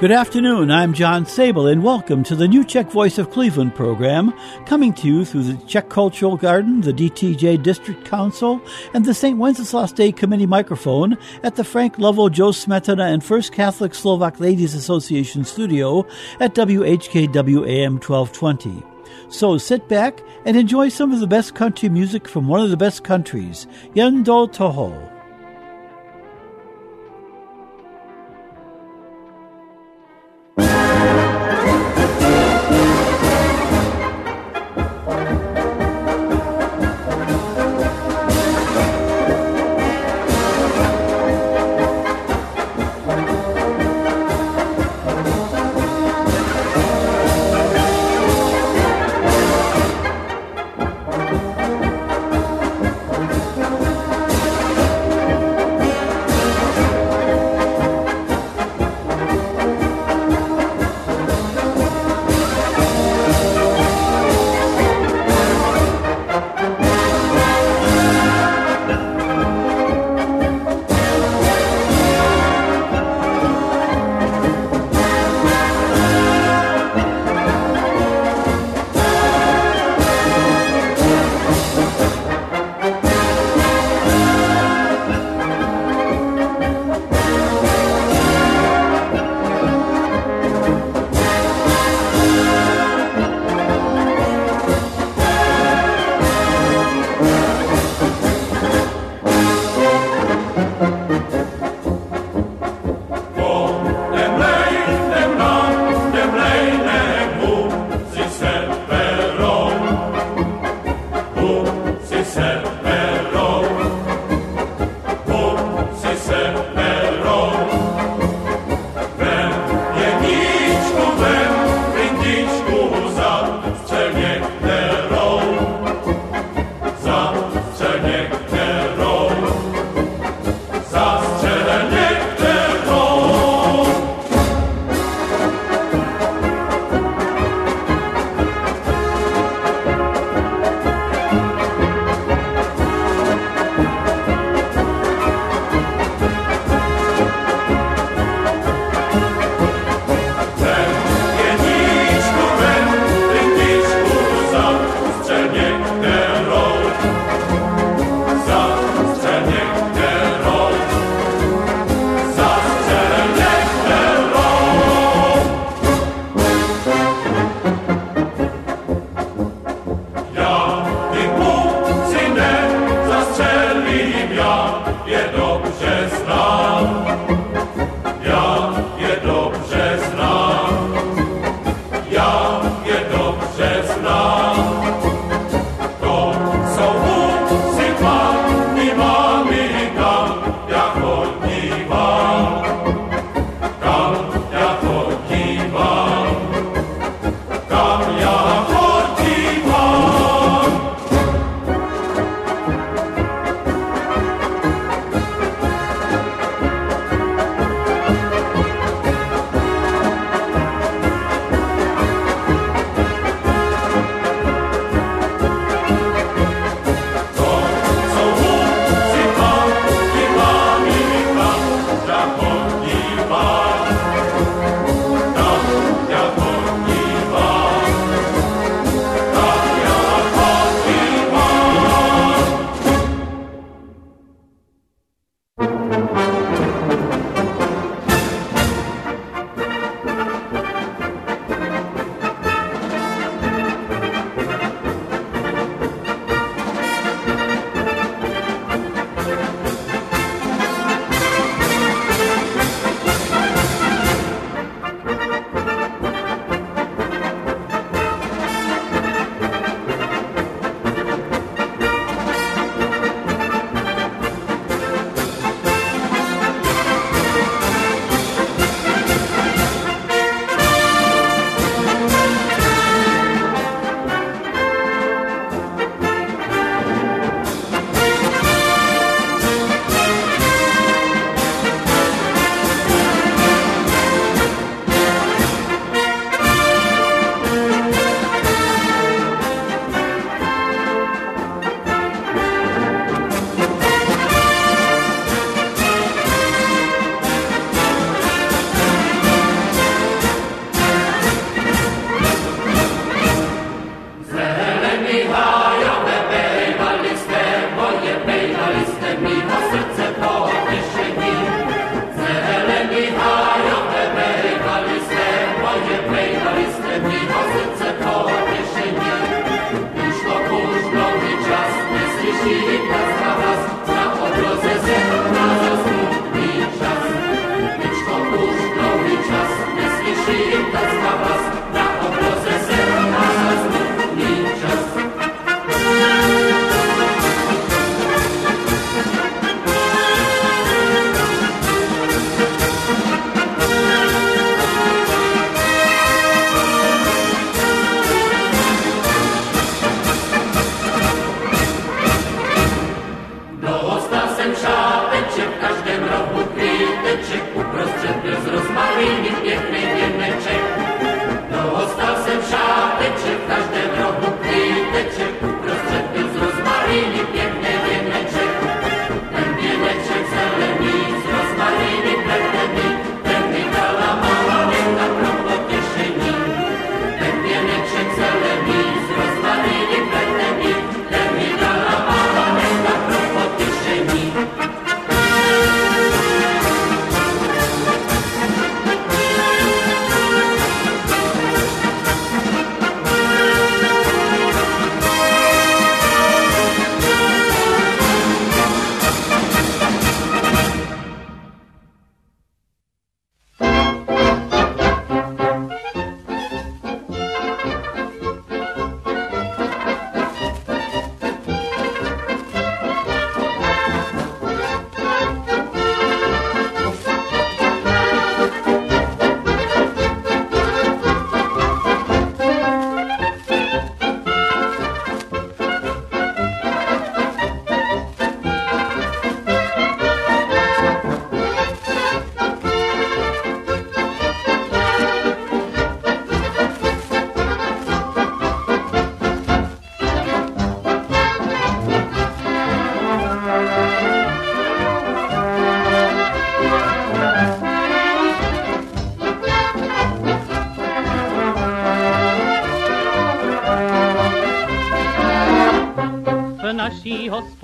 Good afternoon. I'm John Sable, and welcome to the new Czech Voice of Cleveland program, coming to you through the Czech Cultural Garden, the DTJ District Council, and the St. Wenceslas Day Committee microphone at the Frank Lovell, Joe Smetana, and First Catholic Slovak Ladies Association studio at WHKW AM 1220. So sit back and enjoy some of the best country music from one of the best countries, Jen do Toho.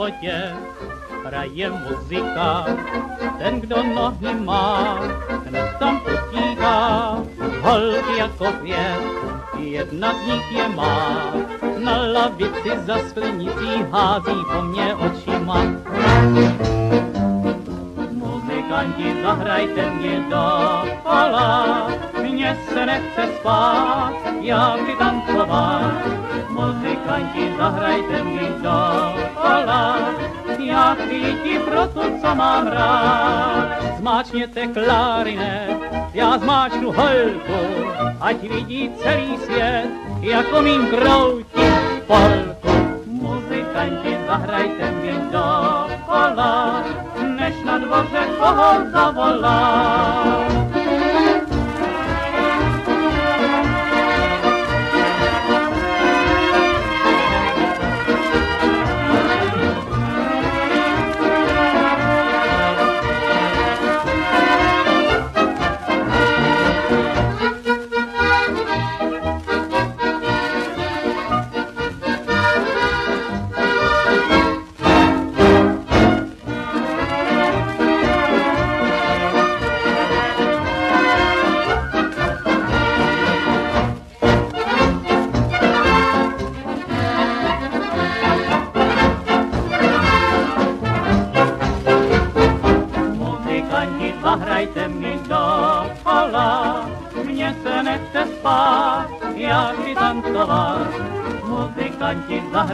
Hospodě mám rád. Zmáčněte klarinet, já zmáčnu holku, ať vidí celý svět, jako mým kroutím polku. Muzikanti, zahrajte mi do kola, než na dvoře koho zavolá.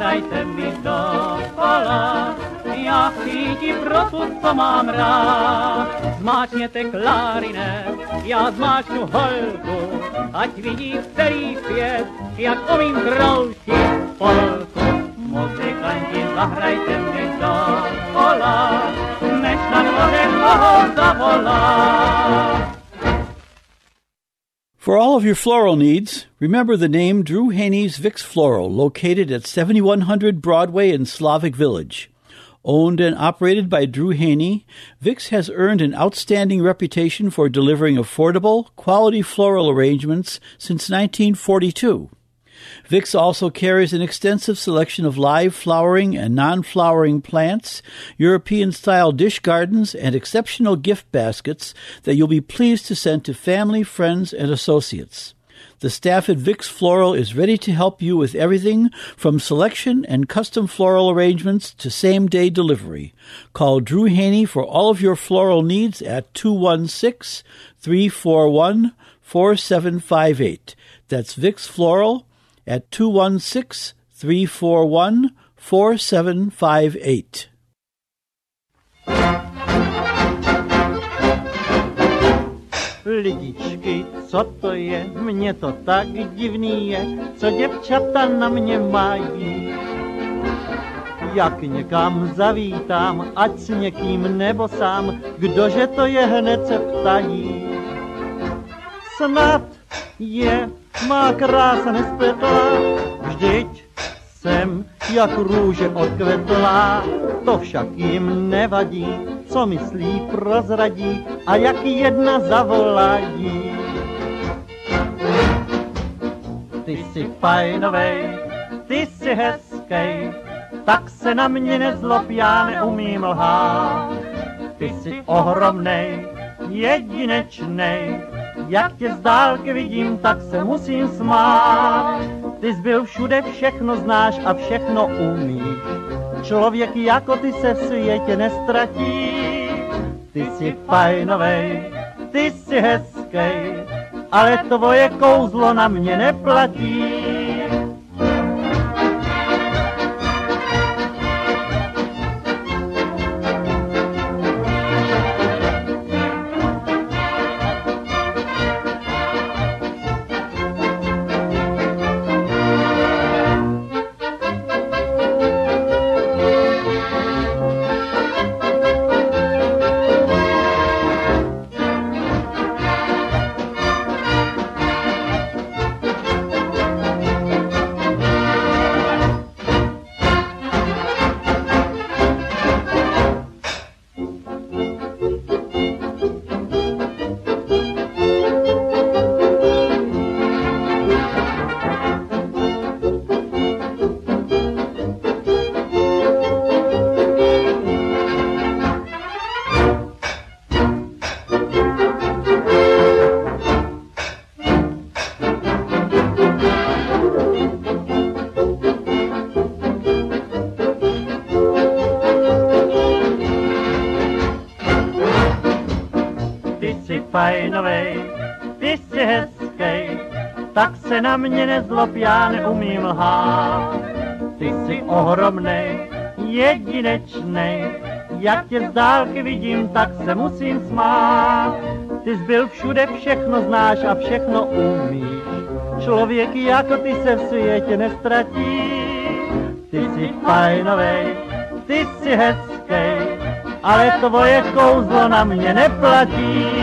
Zahrajte mi do kola. Já chci pro tu, co mám rád. Zmáčněte klarinet, já zmáčnu holku, ať vidí celý svět, jak umím kroutit polku. Muzikanti, zahrajte mi do kola, než na dvoře koho zavolá. For all of your floral needs, remember the name Drew Haney's Vix Floral, located at 7100 Broadway in Slavic Village. Owned and operated by Drew Haney, Vix has earned an outstanding reputation for delivering affordable, quality floral arrangements since 1942. Vix also carries an extensive selection of live flowering and non-flowering plants, European-style dish gardens, and exceptional gift baskets that you'll be pleased to send to family, friends, and associates. The staff at Vix Floral is ready to help you with everything from selection and custom floral arrangements to same day delivery. Call Drew Haney for all of your floral needs at 216 341 4758. That's Vix Floral at 216 341 4758. Lidičky, co to je, mně to tak divný je, co děvčata na mě mají. Jak někam zavítám, ať s někým nebo sám, kdože to je hned se ptají. Snad je má krása nespětlá, vždyť jsem jak růže odkvetlá, to však jim nevadí, co myslí prozradí a jak jedna zavolají. Ty jsi fajnovej, ty jsi hezkej, tak se na mě nezlob, já neumím lhát. Ty jsi ohromnej, jedinečnej, jak tě z dálky vidím, tak se musím smát. Ty jsi byl všude, všechno znáš a všechno umíš. Člověk jako ty se v světě nestratí. Ty jsi fajnovej, ty jsi hezkej, ale tvoje kouzlo na mě neplatí. Nezlob, já neumím lhát. Ty jsi ohromnej, jedinečnej, jak tě z dálky vidím, tak se musím smát. Ty jsi byl všude, všechno znáš a všechno umíš. Člověk jako ty se v světě nestratí. Ty jsi fajnovej, ty jsi hezkej, ale tvoje kouzlo na mě neplatí.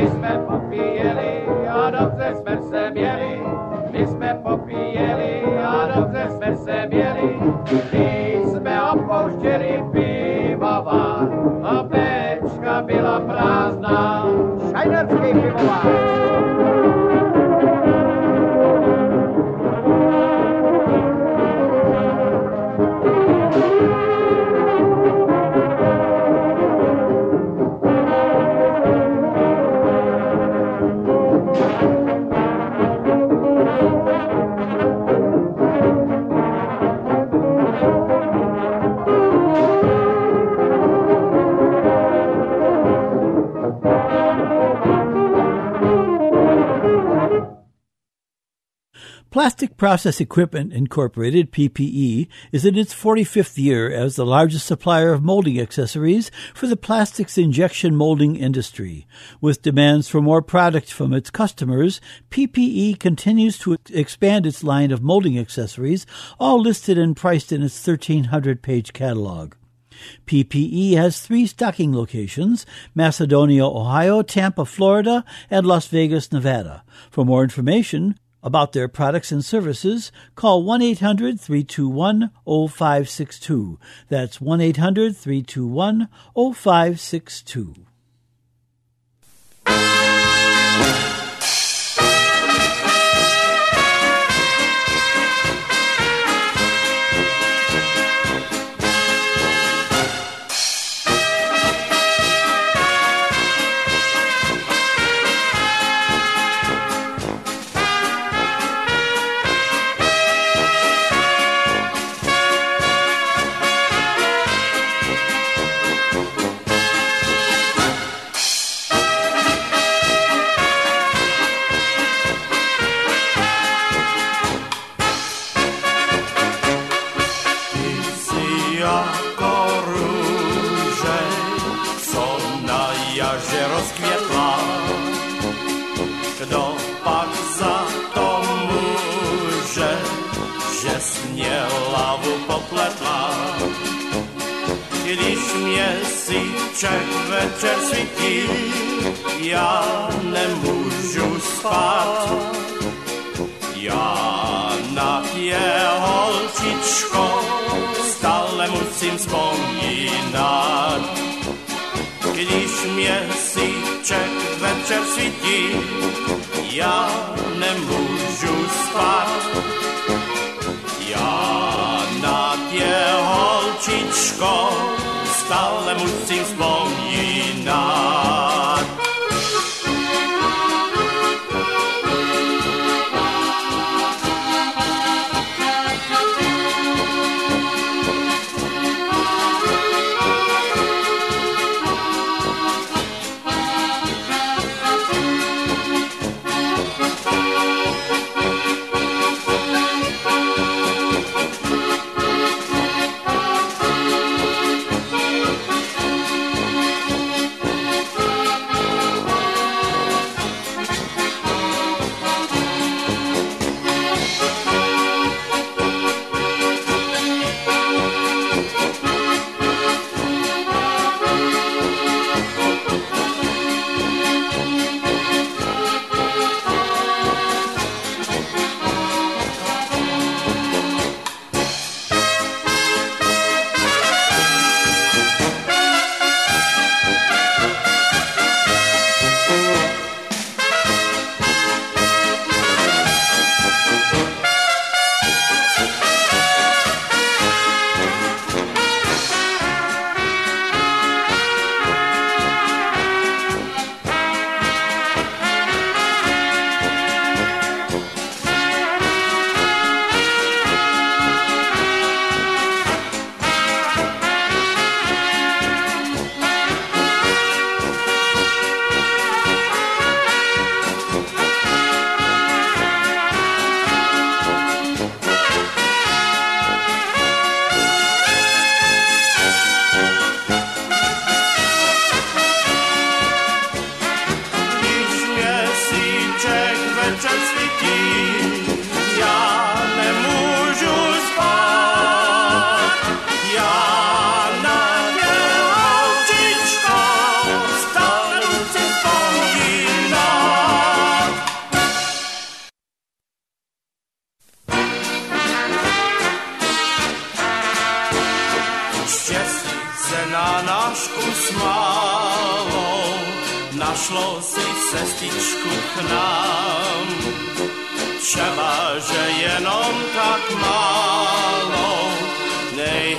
My jsme popíjeli a dobře jsme se měli, my jsme popíjeli. Process Equipment Incorporated, PPE, is in its 45th year as the largest supplier of molding accessories for the plastics injection molding industry. With demands for more product from its customers, PPE continues to expand its line of molding accessories, all listed and priced in its 1300 page catalog. PPE has three stocking locations Macedonia, Ohio, Tampa, Florida, and Las Vegas, Nevada. For more information, about their products and services, call 1 800 321 0562. That's 1 800 321 0562.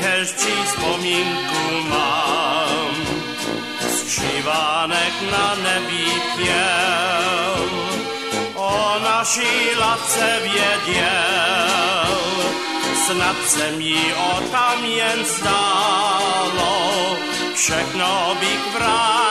hezčí vzpomínku mám. Z šivánek na nebí pěl, o naší ladce věděl. Snad jsem jí o tam jen stálo, všechno bych vrátil.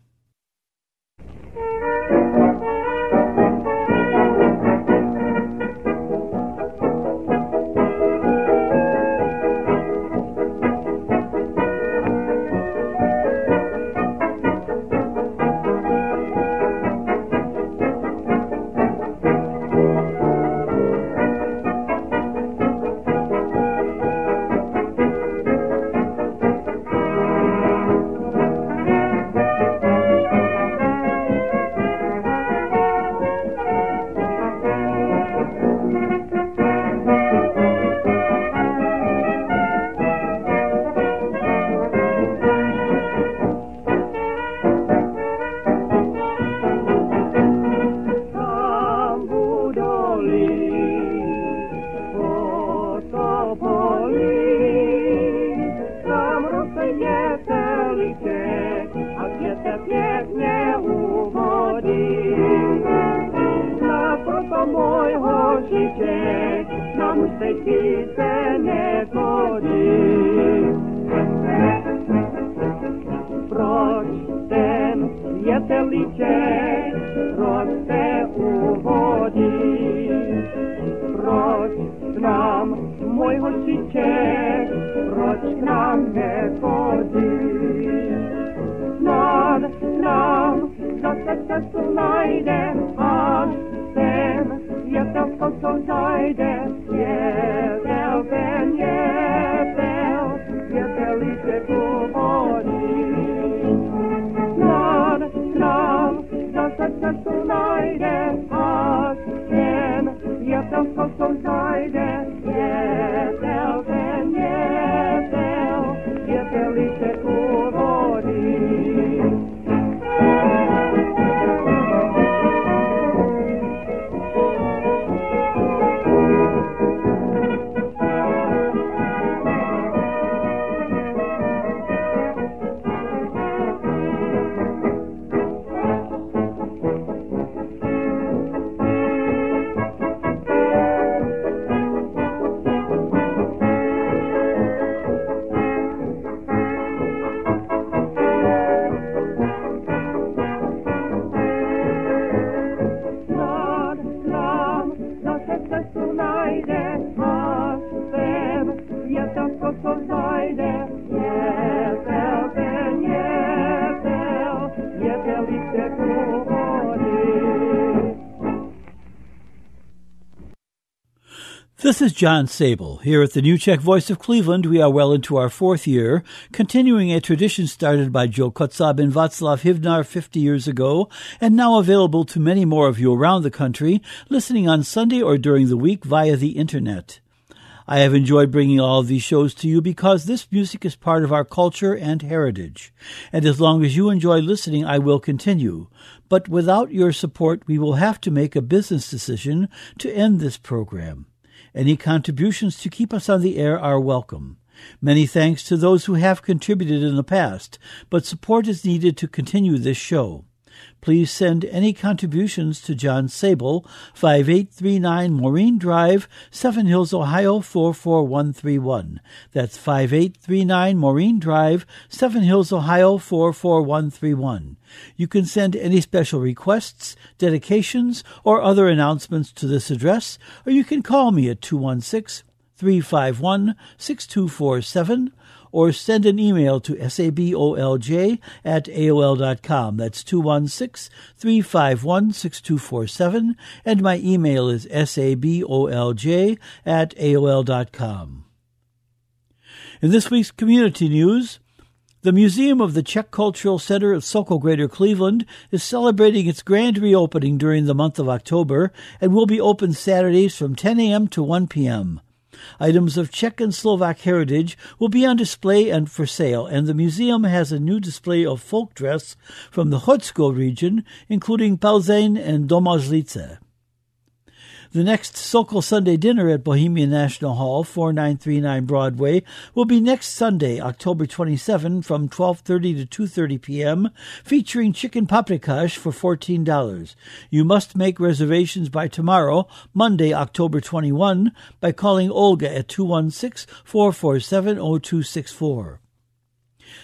This is John Sabol. Here at the New Czech Voice of Cleveland, we are well into our fourth year, continuing a tradition started by Joe Kotzab and Václav Hivnar 50 years ago, and now available to many more of you around the country, listening on Sunday or during the week via the Internet. I have enjoyed bringing all of these shows to you because this music is part of our culture and heritage. And as long as you enjoy listening, I will continue. But without your support, we will have to make a business decision to end this program. Any contributions to keep us on the air are welcome. Many thanks to those who have contributed in the past, but support is needed to continue this show. Please send any contributions to John Sabol, 5839 Maureen Drive, Seven Hills, Ohio 44131. That's 5839 Maureen Drive, Seven Hills, Ohio 44131. You can send any special requests, dedications, or other announcements to this address, or you can call me at 216 351 6247 or send an email to sabolj at aol.com. That's 216-351-6247, and my email is sabolj at aol.com. In this week's community news, the Museum of the Czech Cultural Center of Sokol Greater Cleveland is celebrating its grand reopening during the month of October and will be open Saturdays from 10 a.m. to 1 p.m. Items of Czech and Slovak heritage will be on display and for sale, and the museum has a new display of folk dress from the Chodsko region, including Plzeň and Domažlice. The next Sokol Sunday dinner at Bohemian National Hall, 4939 Broadway, will be next Sunday, October 27 from 12:30 to 2:30 p.m., featuring chicken paprikash for $14. You must make reservations by tomorrow, Monday, October 21, by calling Olga at 216-447-0264.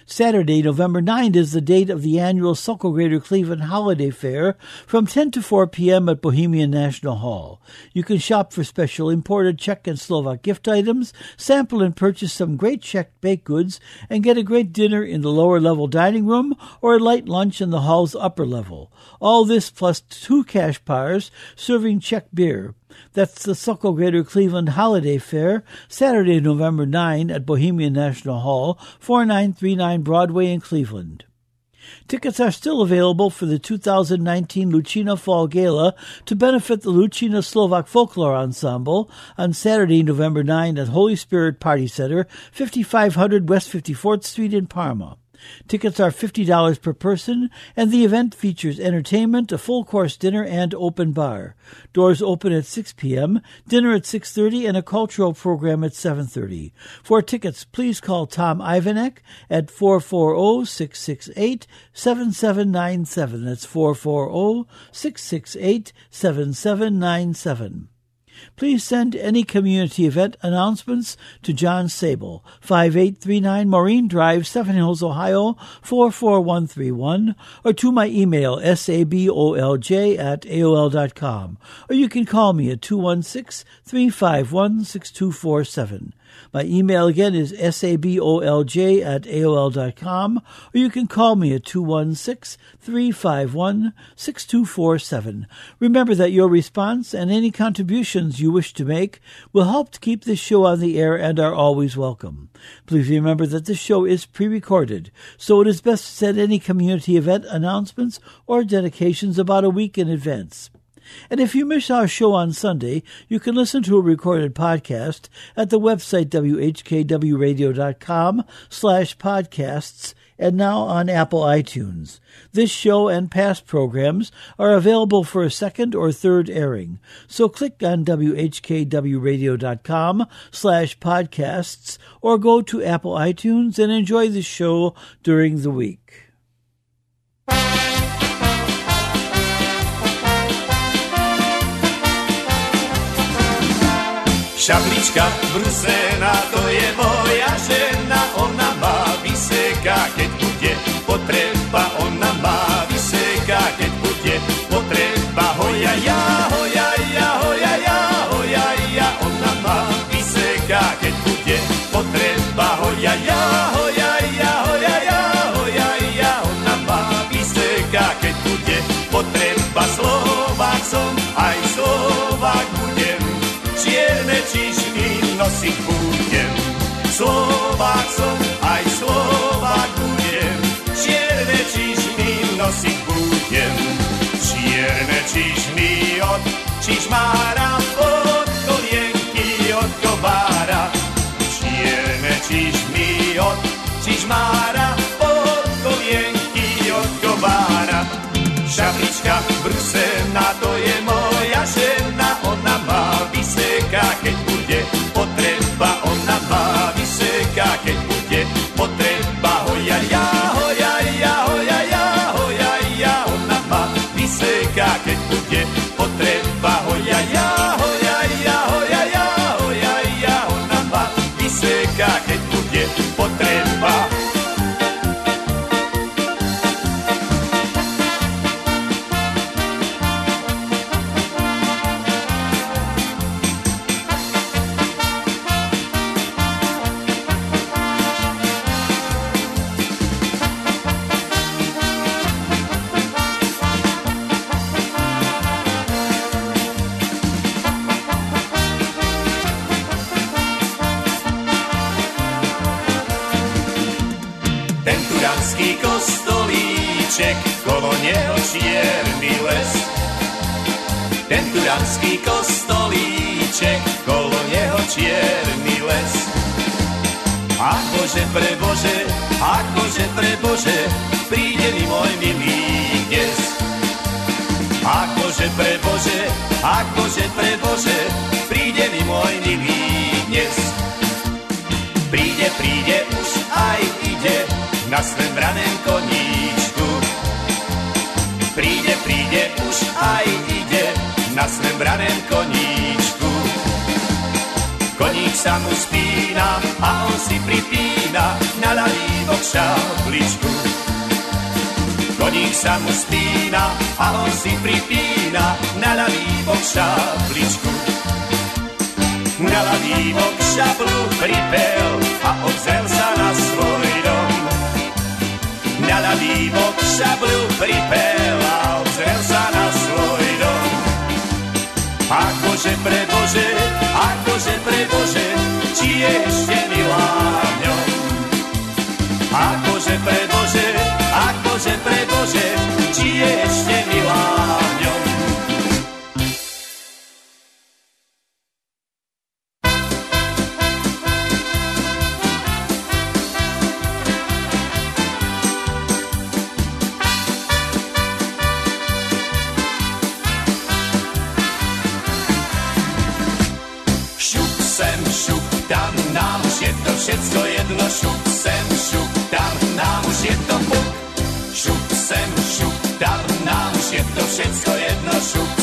Saturday, November 9 is the date of the annual Sokol Greater Cleveland Holiday Fair from 10 to 4 p.m. at Bohemian National Hall. You can shop for special imported Czech and Slovak gift items, sample and purchase some great Czech baked goods, and get a great dinner in the lower level dining room or a light lunch in the hall's upper level. All this plus two cash bars serving Czech beer. That's the Sokol Greater Cleveland Holiday Fair, Saturday, November 9 at Bohemian National Hall, 4939 Broadway in Cleveland. Tickets are still available for the 2019 Lucina Fall Gala to benefit the Lucina Slovak Folklore Ensemble on Saturday, November 9 at Holy Spirit Party Center, 5500 West 54th Street in Parma. Tickets are $50 per person, and the event features entertainment, a full-course dinner, and open bar. Doors open at 6 p.m., dinner at 6.30, and a cultural program at 7.30. For tickets, please call Tom Ivanek at 440-668-7797. That's 440-668-7797. Please send any community event announcements to John Sabol, 5839 Maureen Drive, Seven Hills, Ohio, 44131, or to my email, sabolj at aol.com, or you can call me at 216-351-6247. My email again is sabolj at aol.com, or you can call me at 216-351-6247. Remember that your response and any contributions you wish to make will help to keep this show on the air and are always welcome. Please remember that this show is pre-recorded, so it is best to send any community event announcements or dedications about a week in advance. And if you miss our show on Sunday, you can listen to a recorded podcast at the website whkwradio.com slash podcasts and now on Apple iTunes. This show and past programs are available for a second or third airing. So click on whkwradio.com slash podcasts or go to Apple iTunes and enjoy the show during the week. Шапричка в то nosiť budem. Slovák som, aj Slovák budem, čierne čižmy nosiť budem. Čierne čižmy od čižmára, od kolienky od kovára. Čierne čižmy od čižmára, turanský kostolíček, kolo neho čierny les. Ten turanský kostolíček, kolo neho čierny les. Akože pre Bože, akože pre Bože, príde mi môj milý dnes. Akože pre Bože, akože pre Bože, príde mi môj milý dnes. Príde, príde, už aj na svém braném koníčku. Príde, príde, už aj ide na svém braném koníčku. Koník sa mu spína a on si pripína na ľavý bok šabličku. Koník sa mu spína a on si pripína na ľavý bok šabličku. Na bok šablu pripel a obzrel sa na svoj dalla divoča blu pripela odřezaná slojdom. Akože prebože, akože prebože, či je ešte milá ňom. Akože prebože, akože prebože, či je ešte tam nam się to wszystko jedno siup sem, siup tam nam się to puk. Siup sem, siup tam nam się to wszystko jedno siup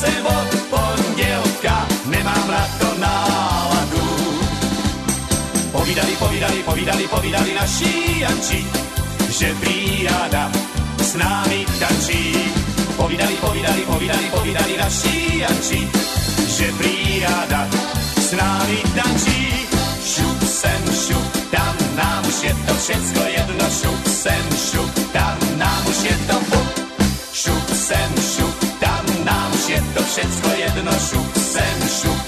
zase od pondělka, nemám na to náladu. Povídali, povídali, povídali, povídali naši Janči, že prý ráda s námi tančí. Povídali, povídali, povídali, povídali naši Janči, že prý ráda s námi tančí. Šup sem, šup tam, nám už je to všecko jedno, šup sem, šup tam, nám už je to fup. Šup sem, wszystko jedno, szuk sen, szuk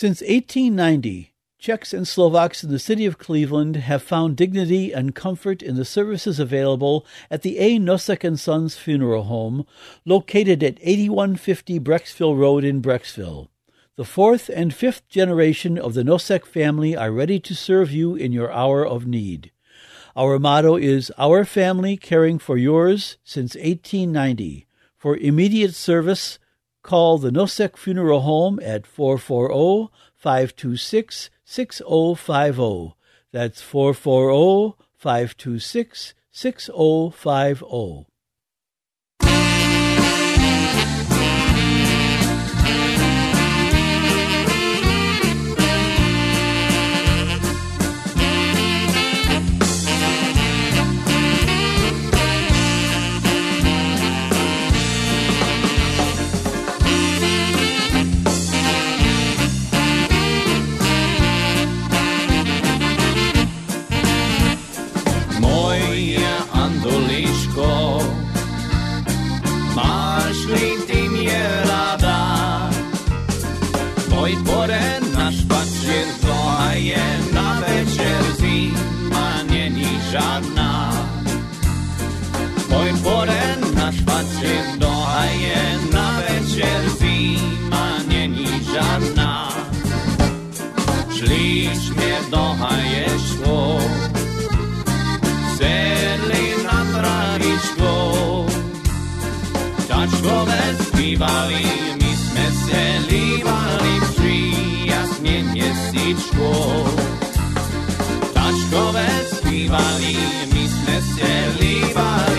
Since 1890, Czechs and Slovaks in the city of Cleveland have found dignity and comfort in the services available at the A. Nosek and Sons Funeral Home, located at 8150 Brecksville Road in Brecksville. The fourth and fifth generation of the Nosek family are ready to serve you in your hour of need. Our motto is Our Family Caring for Yours since 1890. For immediate service, call the Nosek Funeral Home at 440 526 6050. That's 440 526 6050. zpívali, my jsme se lívali příjasně měsíčkou. Tačkové zpívali, my jsme se lívali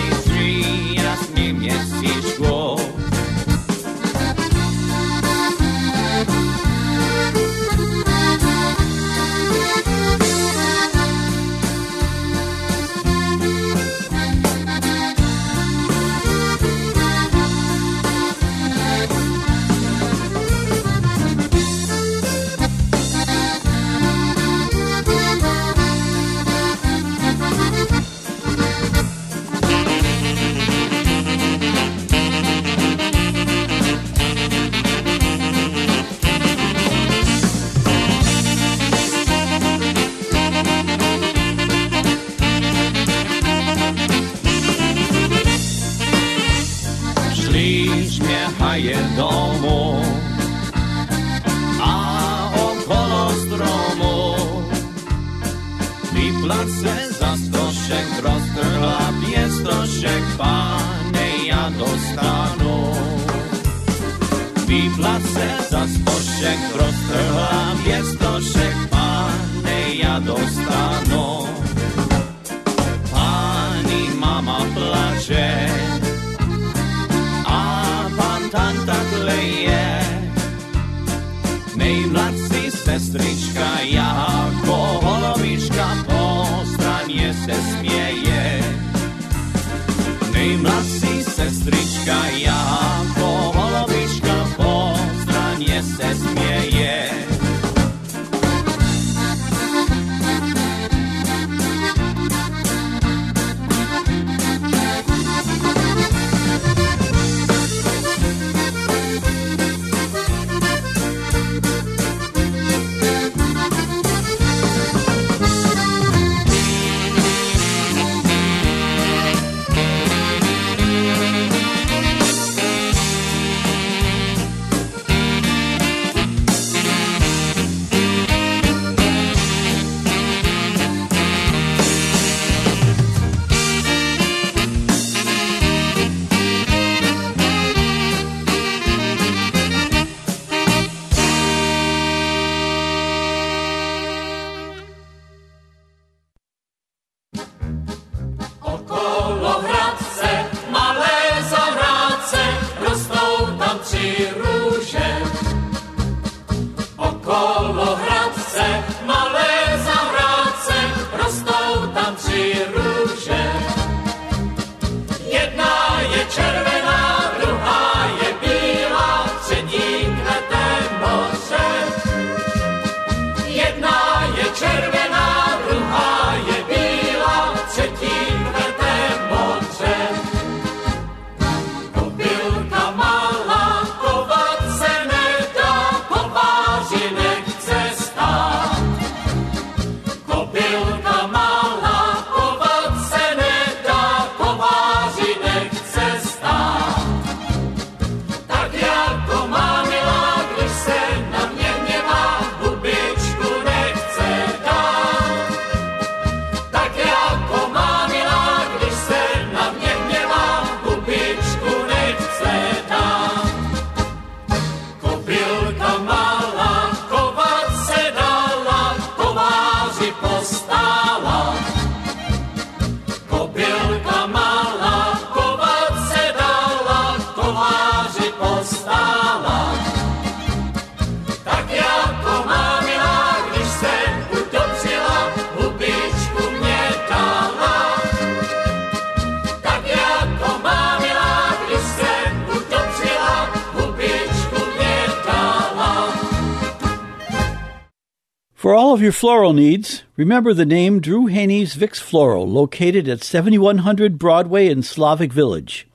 For all of your floral needs, remember the name Drew Haney's Vix Floral, located at 7100 Broadway in Slavic Village.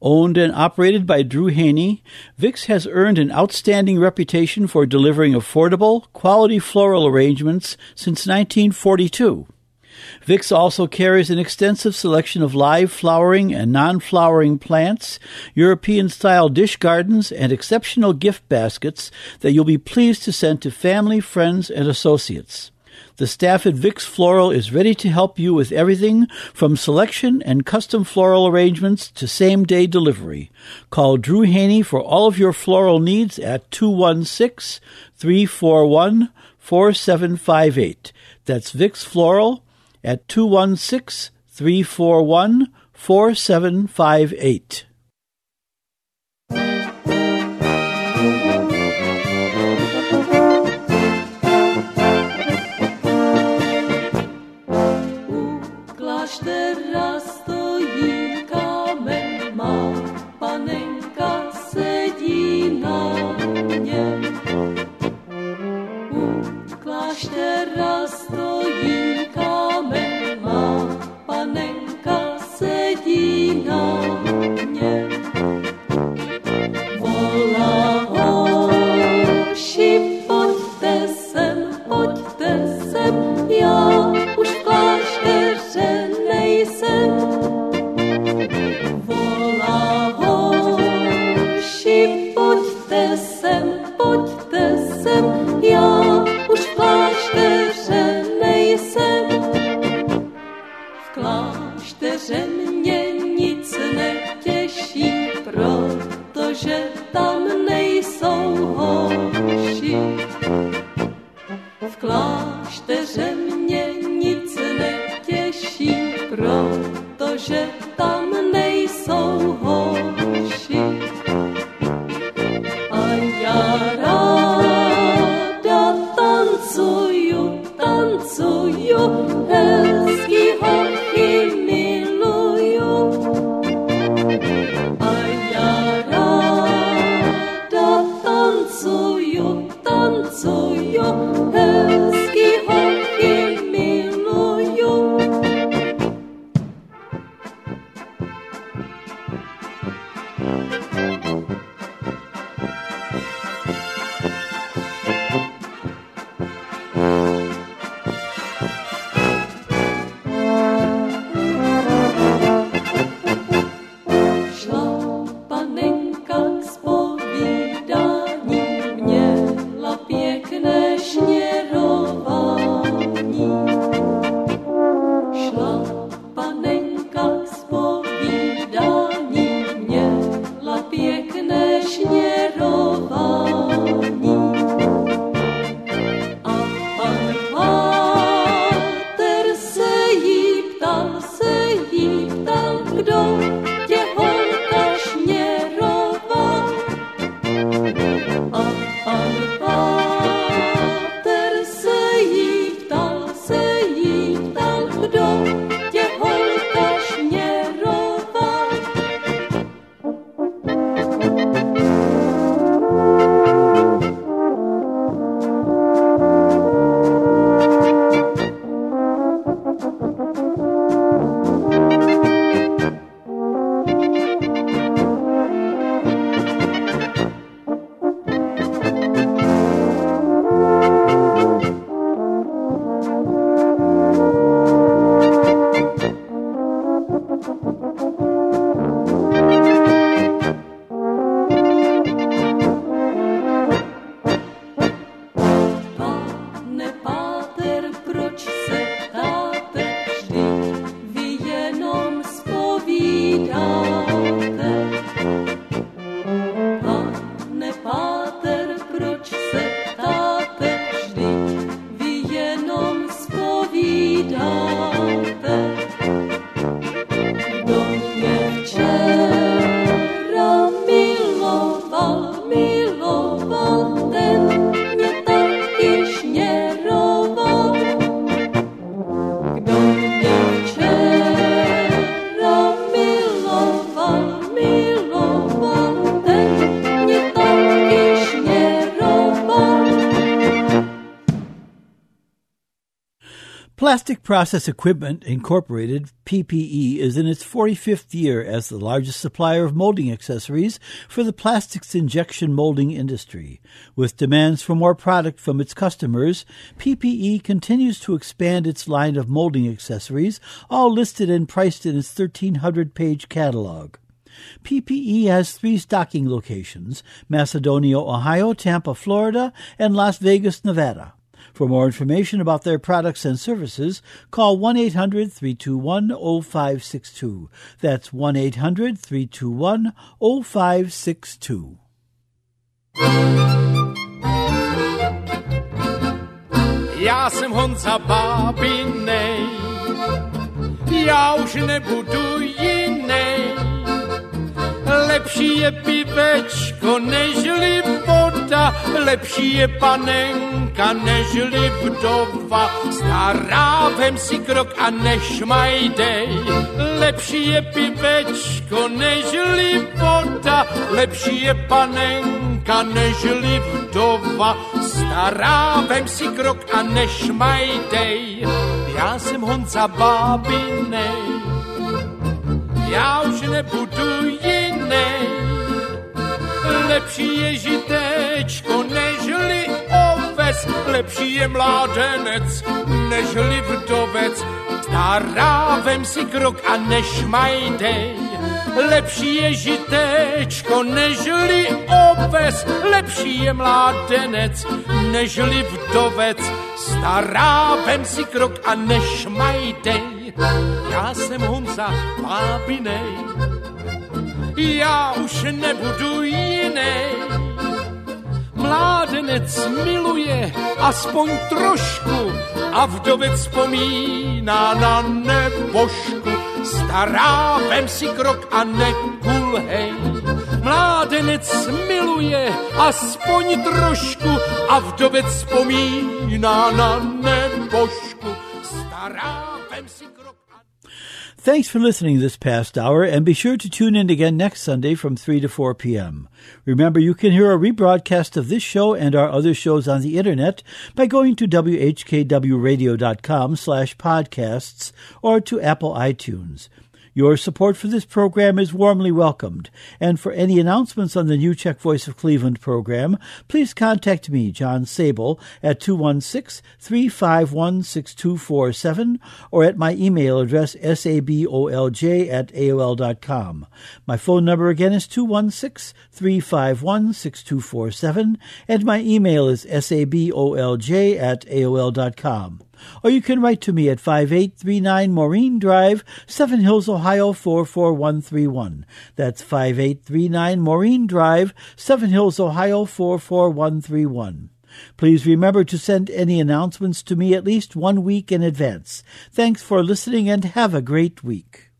Owned and operated by Drew Haney, Vix has earned an outstanding reputation for delivering affordable, quality floral arrangements since 1942. Vix also carries an extensive selection of live flowering and non-flowering plants, European-style dish gardens, and exceptional gift baskets that you'll be pleased to send to family, friends, and associates. The staff at Vix Floral is ready to help you with everything from selection and custom floral arrangements to same-day delivery. Call Drew Haney for all of your floral needs at 216-341-4758. That's Vix Floral at 216 341 4758. Plastic Process Equipment Incorporated, PPE, is in its 45th year as the largest supplier of molding accessories for the plastics injection molding industry. With demands for more product from its customers, PPE continues to expand its line of molding accessories, all listed and priced in its 1300 page catalog. PPE has three stocking locations Macedonia, Ohio, Tampa, Florida, and Las Vegas, Nevada. For more information about their products and services, call 1 800 321 0562. That's 1 800 321 0562. Já jsem Honza Bábinej, já už jinej. Lepší je pivečko, nežli voda, lepší je panenka, nežli vdova. Stará, vem si krok a nešmajdej. Lepší je pivečko, nežli voda, lepší je panenka, nežli vdova. Stará, vem si krok a nešmajdej. Já jsem Honza Bábinej, já už nebudu jinej. Lepší je žitečko, nežli oves, lepší je mládenec, nežli vdovec. Stará, vem si krok a nešmajdej. Lepší je žitečko, nežli oves, lepší je mládenec, nežli vdovec. Stará, vem si krok a nešmajdej. Já jsem Honza Bábinej, já už nebudu jiný. Mládenec miluje aspoň trošku a vdovec vzpomíná na nebožku. Stará, vem si krok a nekulhej. Mládenec miluje aspoň trošku a vdovec vzpomíná na nebožku. Stará, vem si krok. Thanks for listening this past hour, and be sure to tune in again next Sunday from 3 to 4 p.m. Remember, you can hear a rebroadcast of this show and our other shows on the internet by going to whkwradio.com slash podcasts or to Apple iTunes. Your support for this program is warmly welcomed, and for any announcements on the New Czech Voice of Cleveland program, please contact me, John Sabol, at 216-351-6247 or at my email address sabolj at aol.com. My phone number again is 216-351-6247, and my email is sabolj at aol.com or you can write to me at 5839 Maureen Drive, Seven Hills, Ohio 44131. That's 5839 Maureen Drive, Seven Hills, Ohio 44131. Please remember to send any announcements to me at least one week in advance. Thanks for listening and have a great week.